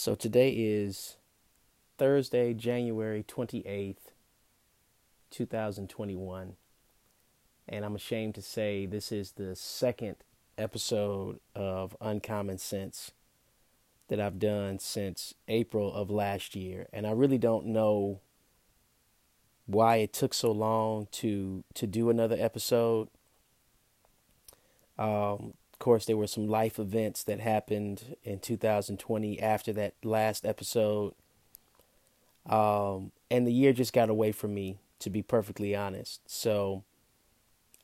So today is Thursday, January 28th, 2021. And I'm ashamed to say this is the second episode of Uncommon Sense that I've done since April of last year. And I really don't know why it took so long to to do another episode. Um, course, there were some life events that happened in 2020 after that last episode. Um, and the year just got away from me, to be perfectly honest. So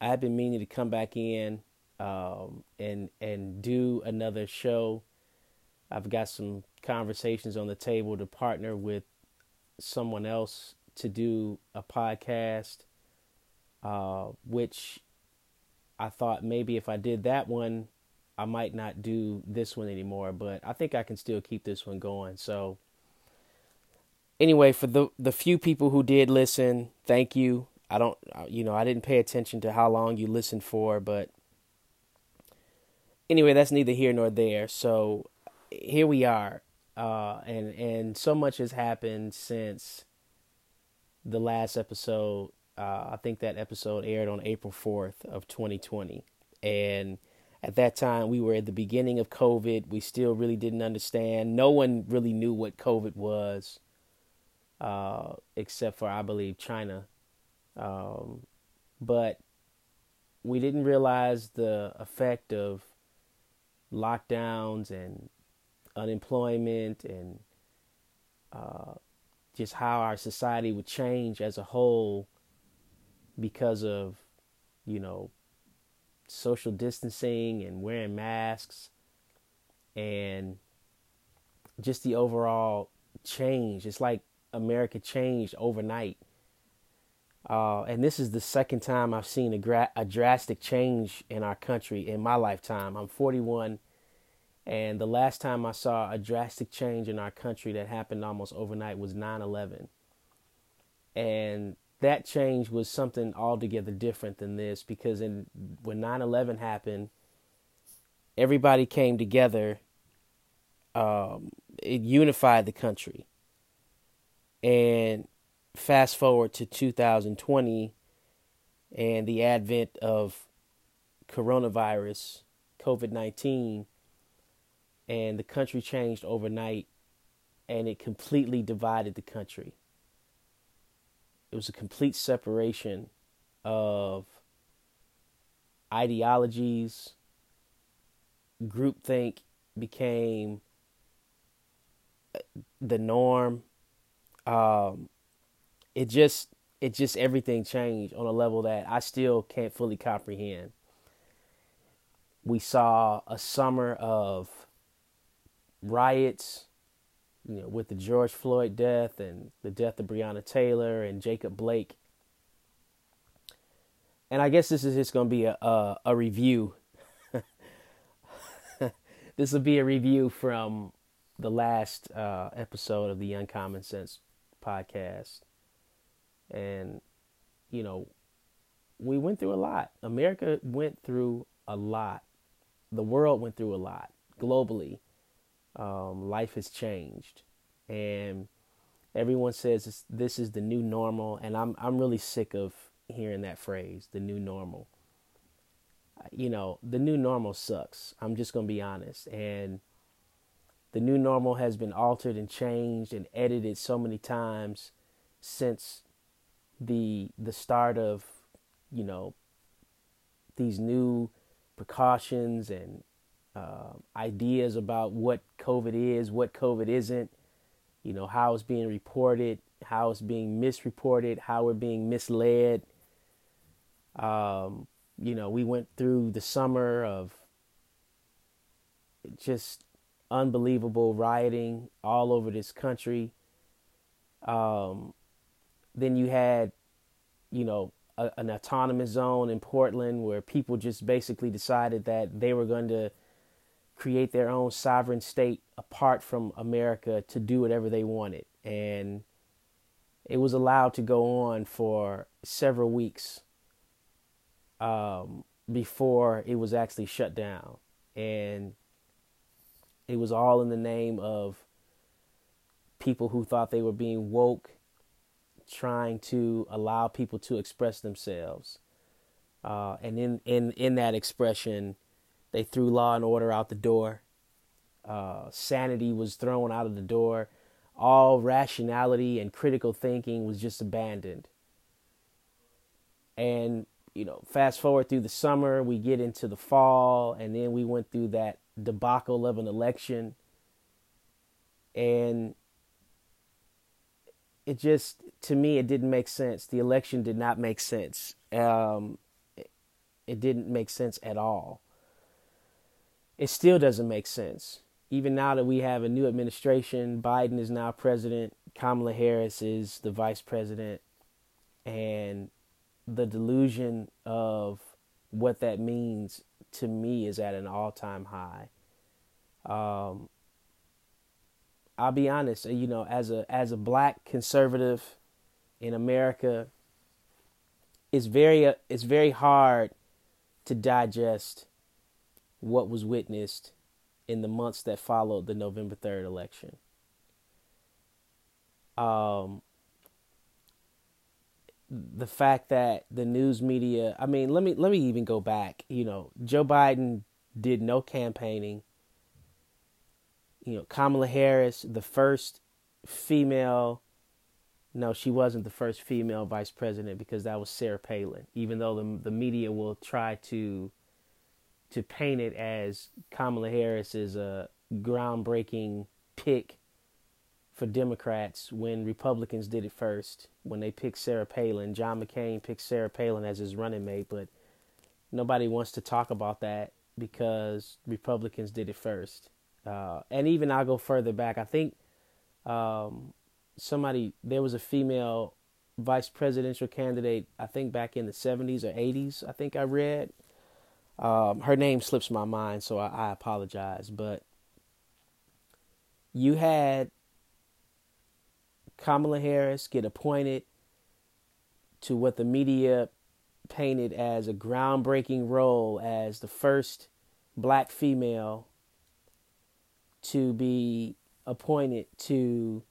I've been meaning to come back in um, and and do another show. I've got some conversations on the table to partner with someone else to do a podcast, uh, which I thought maybe if I did that one, I might not do this one anymore, but I think I can still keep this one going. So anyway, for the the few people who did listen, thank you. I don't you know, I didn't pay attention to how long you listened for, but anyway, that's neither here nor there. So here we are. Uh, and and so much has happened since the last episode uh, I think that episode aired on April 4th of 2020. And at that time, we were at the beginning of COVID. We still really didn't understand. No one really knew what COVID was, uh, except for, I believe, China. Um, but we didn't realize the effect of lockdowns and unemployment and uh, just how our society would change as a whole because of, you know, social distancing and wearing masks and just the overall change. It's like America changed overnight. Uh, and this is the second time I've seen a, gra- a drastic change in our country in my lifetime. I'm 41, and the last time I saw a drastic change in our country that happened almost overnight was 9 11. And that change was something altogether different than this because in when 9/11 happened everybody came together um, it unified the country. And fast forward to 2020 and the advent of coronavirus COVID-19 and the country changed overnight and it completely divided the country it was a complete separation of ideologies. Groupthink became uh, the norm. Um, it just it just everything changed on a level that I still can't fully comprehend. We saw a summer of riots, you know, with the George Floyd death and the death of Breonna Taylor and Jacob Blake. And I guess this is just going to be a a, a review. this will be a review from the last uh, episode of the Uncommon Sense podcast, and you know, we went through a lot. America went through a lot. The world went through a lot globally um, life has changed, and everyone says this is the new normal, and I'm I'm really sick of hearing that phrase, the new normal. You know, the new normal sucks. I'm just gonna be honest, and the new normal has been altered and changed and edited so many times since the the start of you know these new precautions and uh, ideas about what COVID is, what COVID isn't, you know, how it's being reported, how it's being misreported, how we're being misled. Um, you know, we went through the summer of just unbelievable rioting all over this country. Um, then you had, you know, an autonomous zone in Portland where people just basically decided that they were going to create their own sovereign state apart from America to do whatever they wanted. And it was allowed to go on for several weeks um, before it was actually shut down. And it was all in the name of people who thought they were being woke, trying to allow people to express themselves. Uh, and in, in, in that expression, they threw law and order out the door. Uh, sanity was thrown out of the door. All rationality and critical thinking was just abandoned. And, you know, fast forward through the summer, we get into the fall, and then we went through that debacle of an election. And it just, to me, it didn't make sense. The election did not make sense. Um, it, it didn't make sense at all. It still doesn't make sense. Even now that we have a new administration, Biden is now president, Kamala Harris is the vice president, and the delusion of what that means to me is at an all-time high. Um, I'll be honest, you know, as a as a black conservative in America, it's very uh, it's very hard to digest what was witnessed in the months that followed the November 3rd election. Um, the fact that the news media I mean let me let me even go back you know Joe Biden did no campaigning you know Kamala Harris the first female no she wasn't the first female vice president because that was Sarah Palin even though the the media will try to to paint it as Kamala Harris is a groundbreaking pick for Democrats when Republicans did it first. When they picked Sarah Palin, John McCain picked Sarah Palin as his running mate, but nobody wants to talk about that because Republicans did it first. Uh, and even I'll go further back. I think um, somebody there was a female vice presidential candidate. I think back in the seventies or eighties. I think I read. Um, her name slips my mind, so I, I apologize. But you had Kamala Harris get appointed to what the media painted as a groundbreaking role as the first black female to be appointed to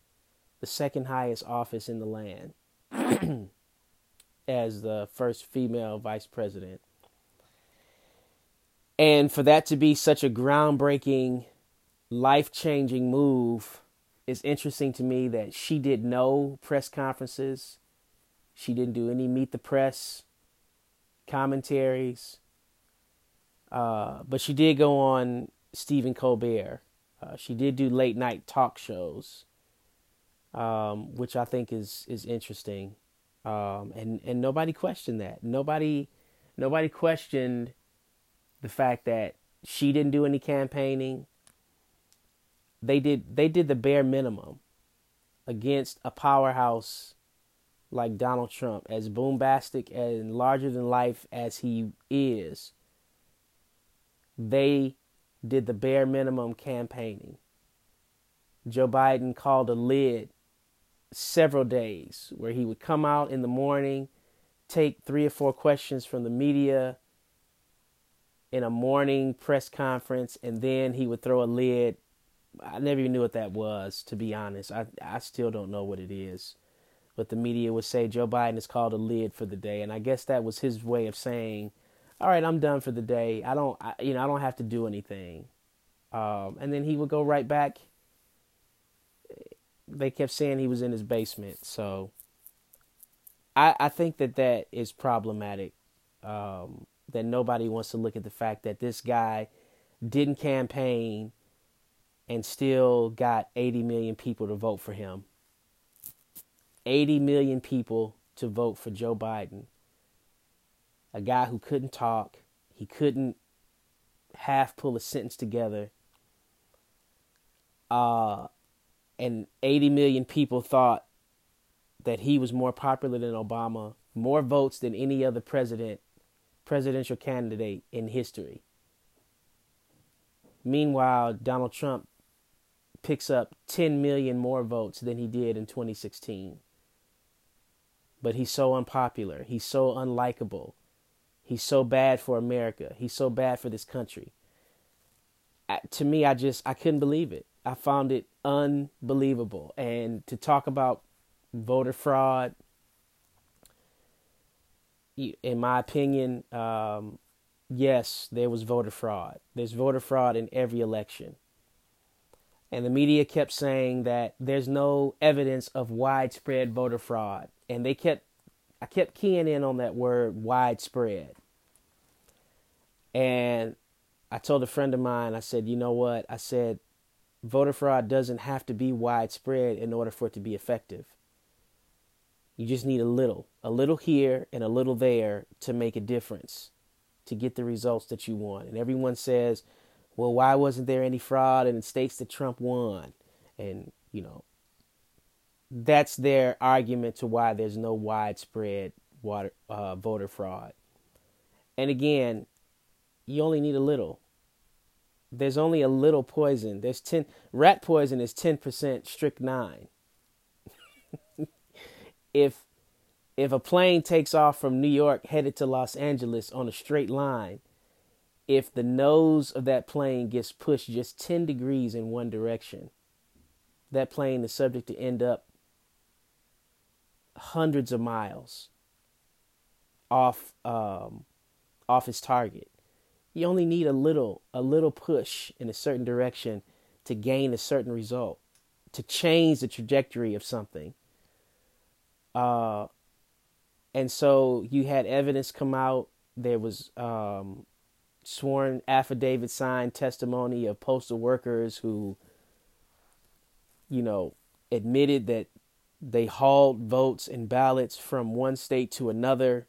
the second highest office in the land as the first female vice president. And for that to be such a groundbreaking, life changing move it's interesting to me that she did no press conferences. She didn't do any meet the press commentaries. Uh, but she did go on Stephen Colbert. Uh, she did do late night talk shows, um, which I think is is interesting. Um, and and nobody questioned that. Nobody nobody questioned the fact that she didn't do any campaigning they did they did the bare minimum against a powerhouse like Donald Trump, as bombastic and larger than life as he is. They did the bare minimum campaigning. Joe Biden called a lid several days where he would come out in the morning, take three or four questions from the media in a morning press conference, and then he would throw a lid I never even knew what that was, to be honest. I I still don't know what it is. But the media would say Joe Biden is called a lid for the day, and I guess that was his way of saying, "All right, I'm done for the day. I don't, I, you know, I don't have to do anything." Um, and then he would go right back. They kept saying he was in his basement, so I I think that that is problematic. Um, that nobody wants to look at the fact that this guy didn't campaign and still got 80 million people to vote for him. 80 million people to vote for Joe Biden. A guy who couldn't talk, he couldn't half pull a sentence together. Uh, and 80 million people thought that he was more popular than Obama, more votes than any other president, presidential candidate in history. Meanwhile, Donald Trump picks up 10 million more votes than he did in 2016. But he's so unpopular. He's so unlikable. He's so bad for America. He's so bad for this country. To me, I just I couldn't believe it. I found it unbelievable. And to talk about voter fraud, in my opinion, um, yes, there was voter fraud. There's voter fraud in every election. And the media kept saying that there's no evidence of widespread voter fraud. And they kept, I kept keying in on that word widespread. And I told a friend of mine, I said, you know what? I said, voter fraud doesn't have to be widespread in order for it to be effective. You just need a little, a little here and a little there to make a difference to get the results that you want. And everyone says, well, why wasn't there any fraud in the states that Trump won? And, you know, that's their argument to why there's no widespread water, uh, voter fraud. And again, you only need a little. There's only a little poison. There's 10 rat poison is 10% strychnine. If if a plane takes off from New York headed to Los Angeles on a straight line, if the nose of that plane gets pushed just 10 degrees in one direction, that plane is subject to end up hundreds of miles off um, off its target. You only need a little a little push in a certain direction to gain a certain result, to change the trajectory of something. Uh, and so you had evidence come out. There was um, sworn affidavit signed testimony of postal workers who, you know, admitted that they hauled votes and ballots from one state to another.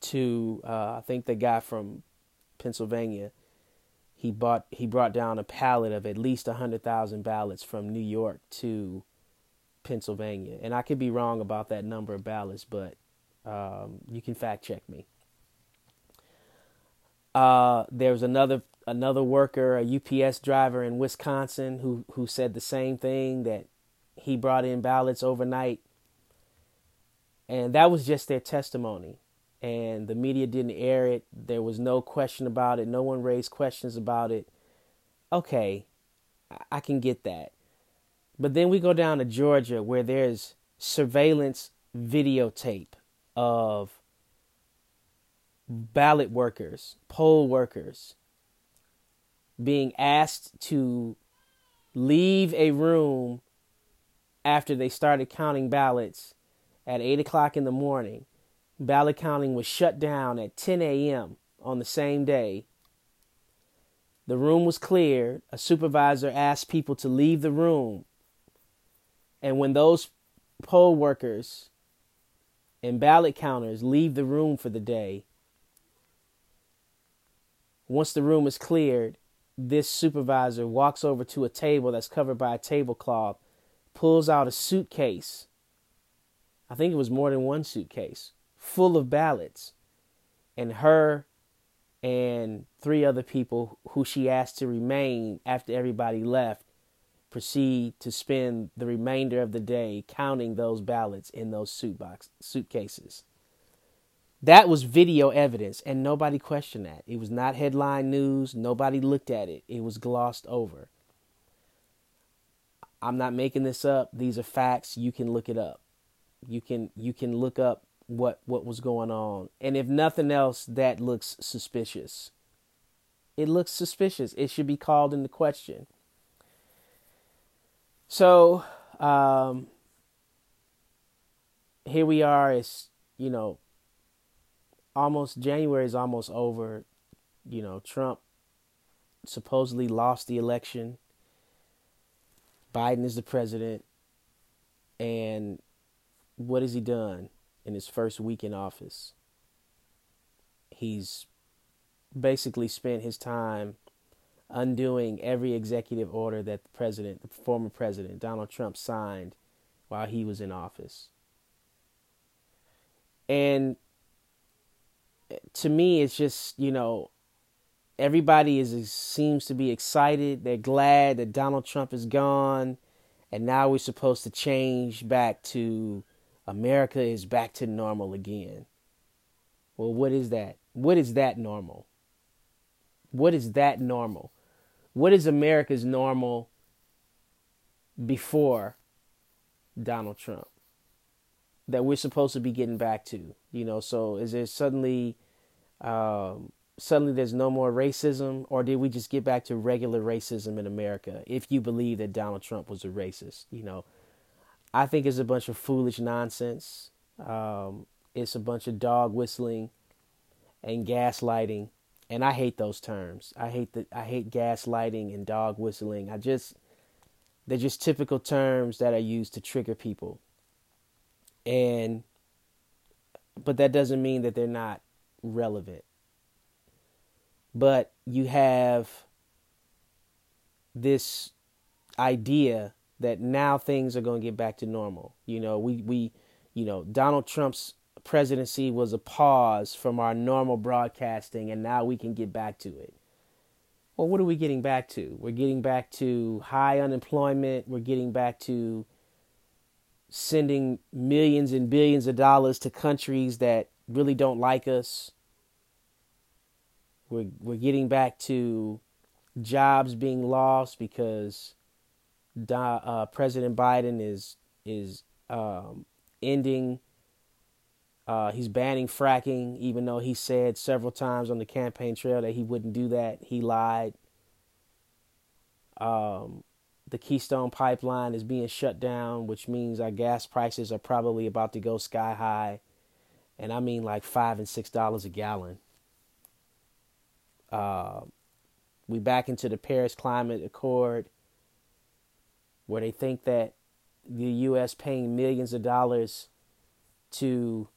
To uh, I think the guy from Pennsylvania, he bought he brought down a pallet of at least hundred thousand ballots from New York to Pennsylvania, and I could be wrong about that number of ballots, but um, you can fact check me. Uh, there was another another worker, a UPS driver in Wisconsin, who who said the same thing that he brought in ballots overnight, and that was just their testimony. And the media didn't air it. There was no question about it. No one raised questions about it. Okay, I can get that. But then we go down to Georgia where there's surveillance videotape of ballot workers, poll workers, being asked to leave a room after they started counting ballots at 8 o'clock in the morning. Ballot counting was shut down at 10 a.m. on the same day. The room was cleared. A supervisor asked people to leave the room. And when those poll workers and ballot counters leave the room for the day, once the room is cleared, this supervisor walks over to a table that's covered by a tablecloth, pulls out a suitcase. I think it was more than one suitcase full of ballots. And her and three other people who she asked to remain after everybody left proceed to spend the remainder of the day counting those ballots in those suit box suitcases. That was video evidence, and nobody questioned that. It was not headline news. Nobody looked at it. It was glossed over. I'm not making this up. These are facts. You can look it up. You can you can look up what what was going on. And if nothing else, that looks suspicious. It looks suspicious. It should be called into question. So um, here we are. It's you know almost January is almost over. You know, Trump supposedly lost the election. Biden is the president. And what has he done in his first week in office? He's basically spent his time undoing every executive order that the president, the former president, Donald Trump, signed while he was in office. And to me, it's just you know, everybody is seems to be excited. They're glad that Donald Trump is gone, and now we're supposed to change back to America is back to normal again. Well, what is that? What is that normal? What is that normal? What is America's normal before Donald Trump that we're supposed to be getting back to? You know, so is there suddenly um, suddenly there's no more racism, or did we just get back to regular racism in America? If you believe that Donald Trump was a racist, you know, I think it's a bunch of foolish nonsense. Um, it's a bunch of dog whistling and gaslighting, and I hate those terms. I hate the I hate gaslighting and dog whistling. I just they're just typical terms that are used to trigger people. And but that doesn't mean that they're not relevant. But you have this idea that now things are going to get back to normal. You know, we we you know, Donald Trump's presidency was a pause from our normal broadcasting and now we can get back to it. Well, what are we getting back to? We're getting back to high unemployment, we're getting back to sending millions and billions of dollars to countries that really don't like us. We're we're getting back to jobs being lost because uh, President Biden is is um, ending. Uh, he's banning fracking, even though he said several times on the campaign trail that he wouldn't do that. He lied. Um, the Keystone Pipeline is being shut down, which means our gas prices are probably about to go sky high, and I mean like five and six dollars a gallon. Uh, we back into the Paris Climate Accord, where they think that the U.S. paying millions of dollars to,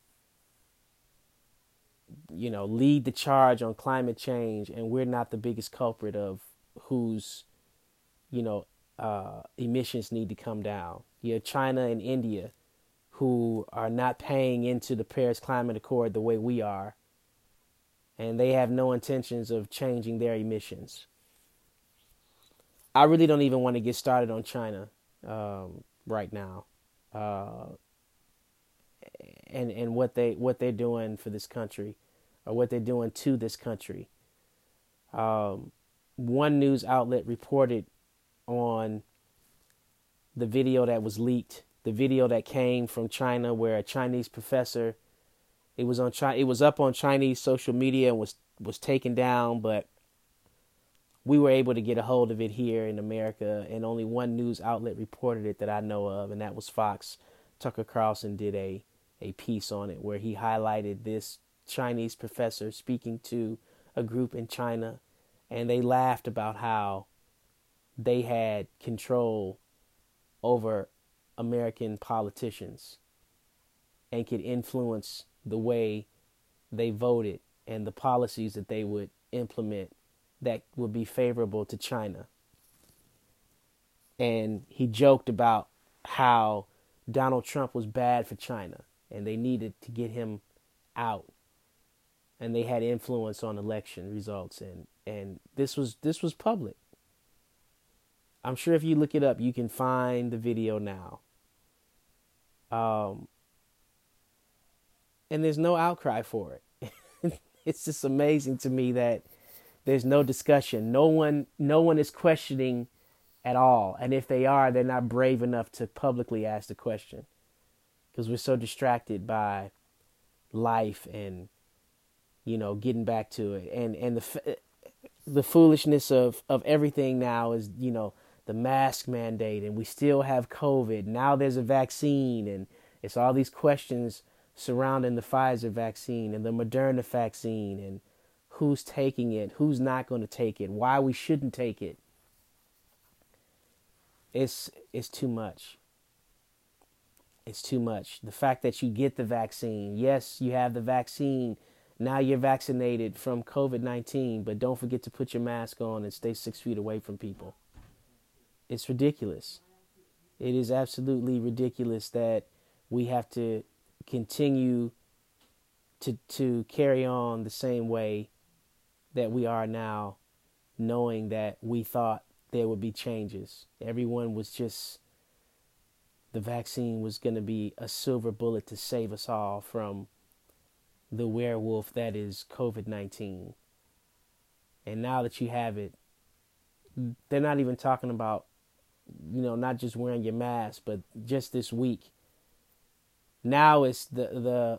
you know, lead the charge on climate change, and we're not the biggest culprit of whose, you know, uh, emissions need to come down. You have China and India who are not paying into the Paris Climate Accord the way we are, and they have no intentions of changing their emissions. I really don't even want to get started on China um, right now, uh, and and what they what they're doing for this country, or what they're doing to this country. Um, one news outlet reported on the video that was leaked, the video that came from China where a Chinese professor it was on China, it was up on Chinese social media and was was taken down, but we were able to get a hold of it here in America and only one news outlet reported it that I know of and that was Fox. Tucker Carlson did a a piece on it where he highlighted this Chinese professor speaking to a group in China and they laughed about how they had control over American politicians and could influence the way they voted and the policies that they would implement that would be favorable to China. And he joked about how Donald Trump was bad for China and they needed to get him out. And they had influence on election results and and this was this was public. I'm sure if you look it up, you can find the video now. Um, and there's no outcry for it. it's just amazing to me that there's no discussion. No one, no one is questioning at all. And if they are, they're not brave enough to publicly ask the question because we're so distracted by life and you know getting back to it and and the the foolishness of of everything now is you know the mask mandate and we still have COVID. Now there's a vaccine and it's all these questions surrounding the Pfizer vaccine and the Moderna vaccine and who's taking it, who's not going to take it, why we shouldn't take it. It's it's too much. It's too much. The fact that you get the vaccine, yes, you have the vaccine. Now you're vaccinated from COVID 19, but don't forget to put your mask on and stay six feet away from people it's ridiculous. It is absolutely ridiculous that we have to continue to to carry on the same way that we are now, knowing that we thought there would be changes. Everyone was just the vaccine was going to be a silver bullet to save us all from the werewolf that is COVID 19. And now that you have it, they're not even talking about you know, not just wearing your mask, but just this week. Now it's the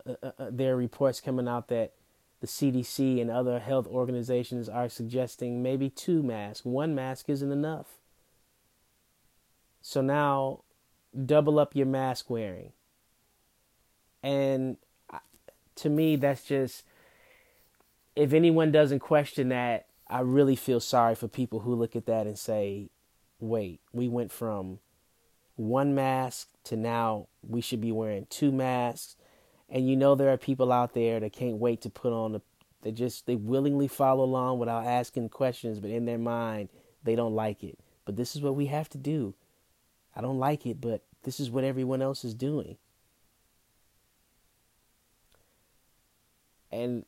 the uh, uh, there are reports coming out that the CDC and other health organizations are suggesting maybe two masks. One mask isn't enough. So now double up your mask wearing. And to me, that's just, if anyone doesn't question that, I really feel sorry for people who look at that and say, wait, we went from one mask to now we should be wearing two masks. And you know there are people out there that can't wait to put on the they just they willingly follow along without asking questions, but in their mind they don't like it. But this is what we have to do. I don't like it, but this is what everyone else is doing. And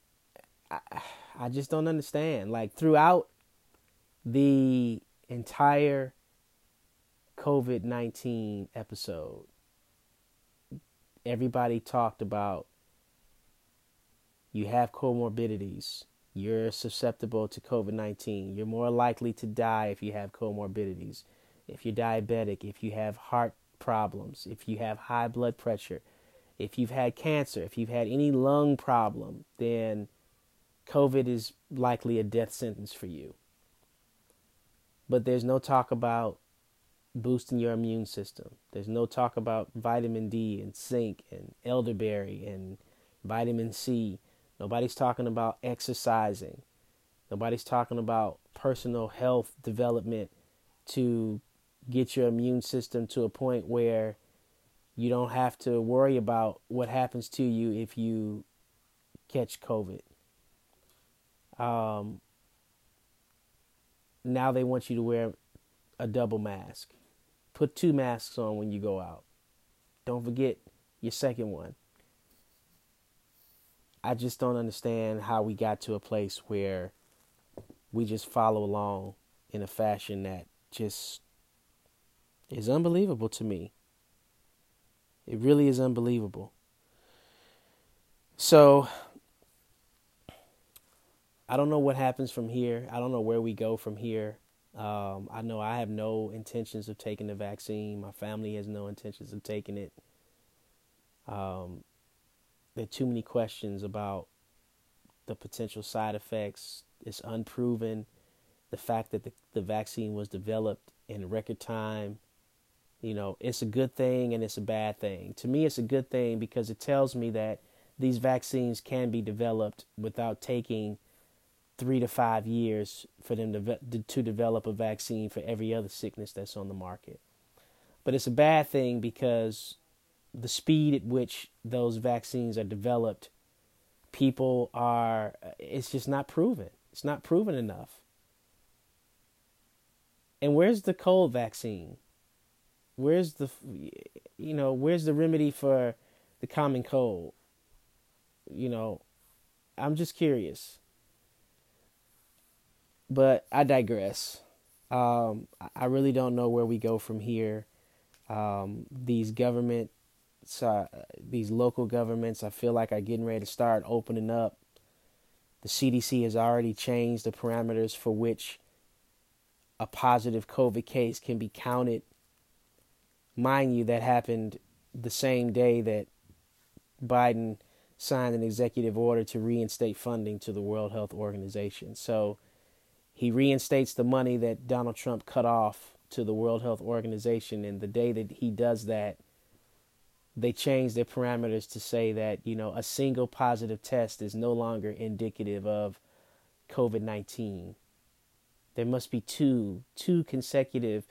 I, I just don't understand. Like throughout the entire COVID 19 episode, everybody talked about you have comorbidities, you're susceptible to COVID 19, you're more likely to die if you have comorbidities, if you're diabetic, if you have heart problems, if you have high blood pressure, if you've had cancer, if you've had any lung problem, then COVID is likely a death sentence for you. But there's no talk about boosting your immune system. There's no talk about vitamin D and zinc and elderberry and vitamin C. Nobody's talking about exercising. Nobody's talking about personal health development to get your immune system to a point where you don't have to worry about what happens to you if you catch COVID. Um, now they want you to wear a double mask. Put two masks on when you go out. Don't forget your second one. I just don't understand how we got to a place where we just follow along in a fashion that just is unbelievable to me. It really is unbelievable. So, I don't know what happens from here. I don't know where we go from here. Um, I know I have no intentions of taking the vaccine. My family has no intentions of taking it. Um, there are too many questions about the potential side effects. It's unproven. The fact that the, the vaccine was developed in record time you know, it's a good thing and it's a bad thing. To me, it's a good thing because it tells me that these vaccines can be developed without taking three to five years for them to, to develop a vaccine for every other sickness that's on the market. But it's a bad thing because the speed at which those vaccines are developed, people are, it's just not proven. It's not proven enough. And where's the cold vaccine? Where's the you know where's the remedy for the common cold? You know i'm just curious. But i digress. Um, i really don't know where we go from here. Um, these government uh, these local governments i feel like are getting ready to start opening up. The cdc has already changed the parameters for which a positive covid case can be counted Mind you, that happened the same day that Biden signed an executive order to reinstate funding to the World Health Organization. So he reinstates the money that Donald Trump cut off to the World Health Organization. And the day that he does that, they change their parameters to say that, you know, a single positive test is no longer indicative of COVID 19. There must be two, two consecutive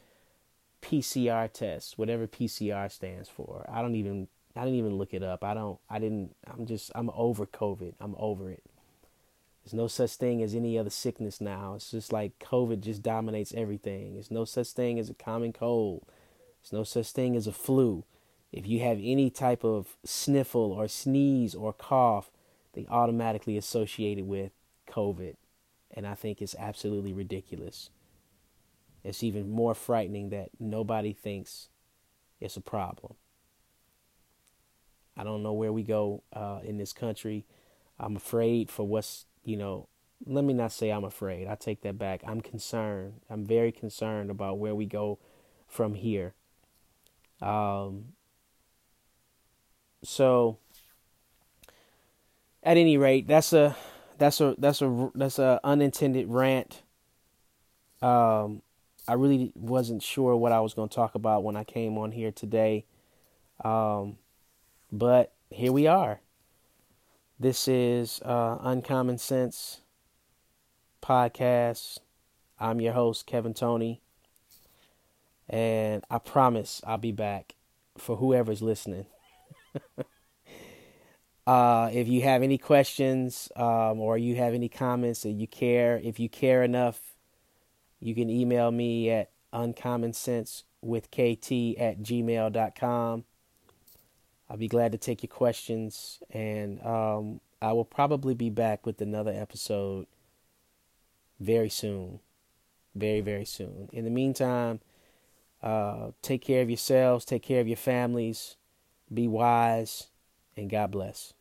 PCR test, whatever PCR stands for. I don't even I didn't even look it up. I don't I didn't I'm just I'm over COVID. I'm over it. There's no such thing as any other sickness now. It's just like COVID just dominates everything. There's no such thing as a common cold. There's no such thing as a flu. If you have any type of sniffle or sneeze or cough, they automatically associate it with COVID. And I think it's absolutely ridiculous. It's even more frightening that nobody thinks it's a problem. I don't know where we go uh, in this country. I'm afraid for what's, you know, let me not say I'm afraid. I take that back. I'm concerned. I'm very concerned about where we go from here. Um, so, at any rate, that's a that's a that's a that's a unintended rant. Um, I really wasn't sure what I was going to talk about when I came on here today, um, but here we are. This is uh, Uncommon Sense podcast. I'm your host, Kevin Tony. And I promise I'll be back for whoever's listening. uh, if you have any questions um, or you have any comments that you care, if you care enough, you can email me at uncommonsensewithkt at gmail.com. I'll be glad to take your questions, and um, I will probably be back with another episode very soon. Very, very soon. In the meantime, uh, take care of yourselves, take care of your families, be wise, and God bless.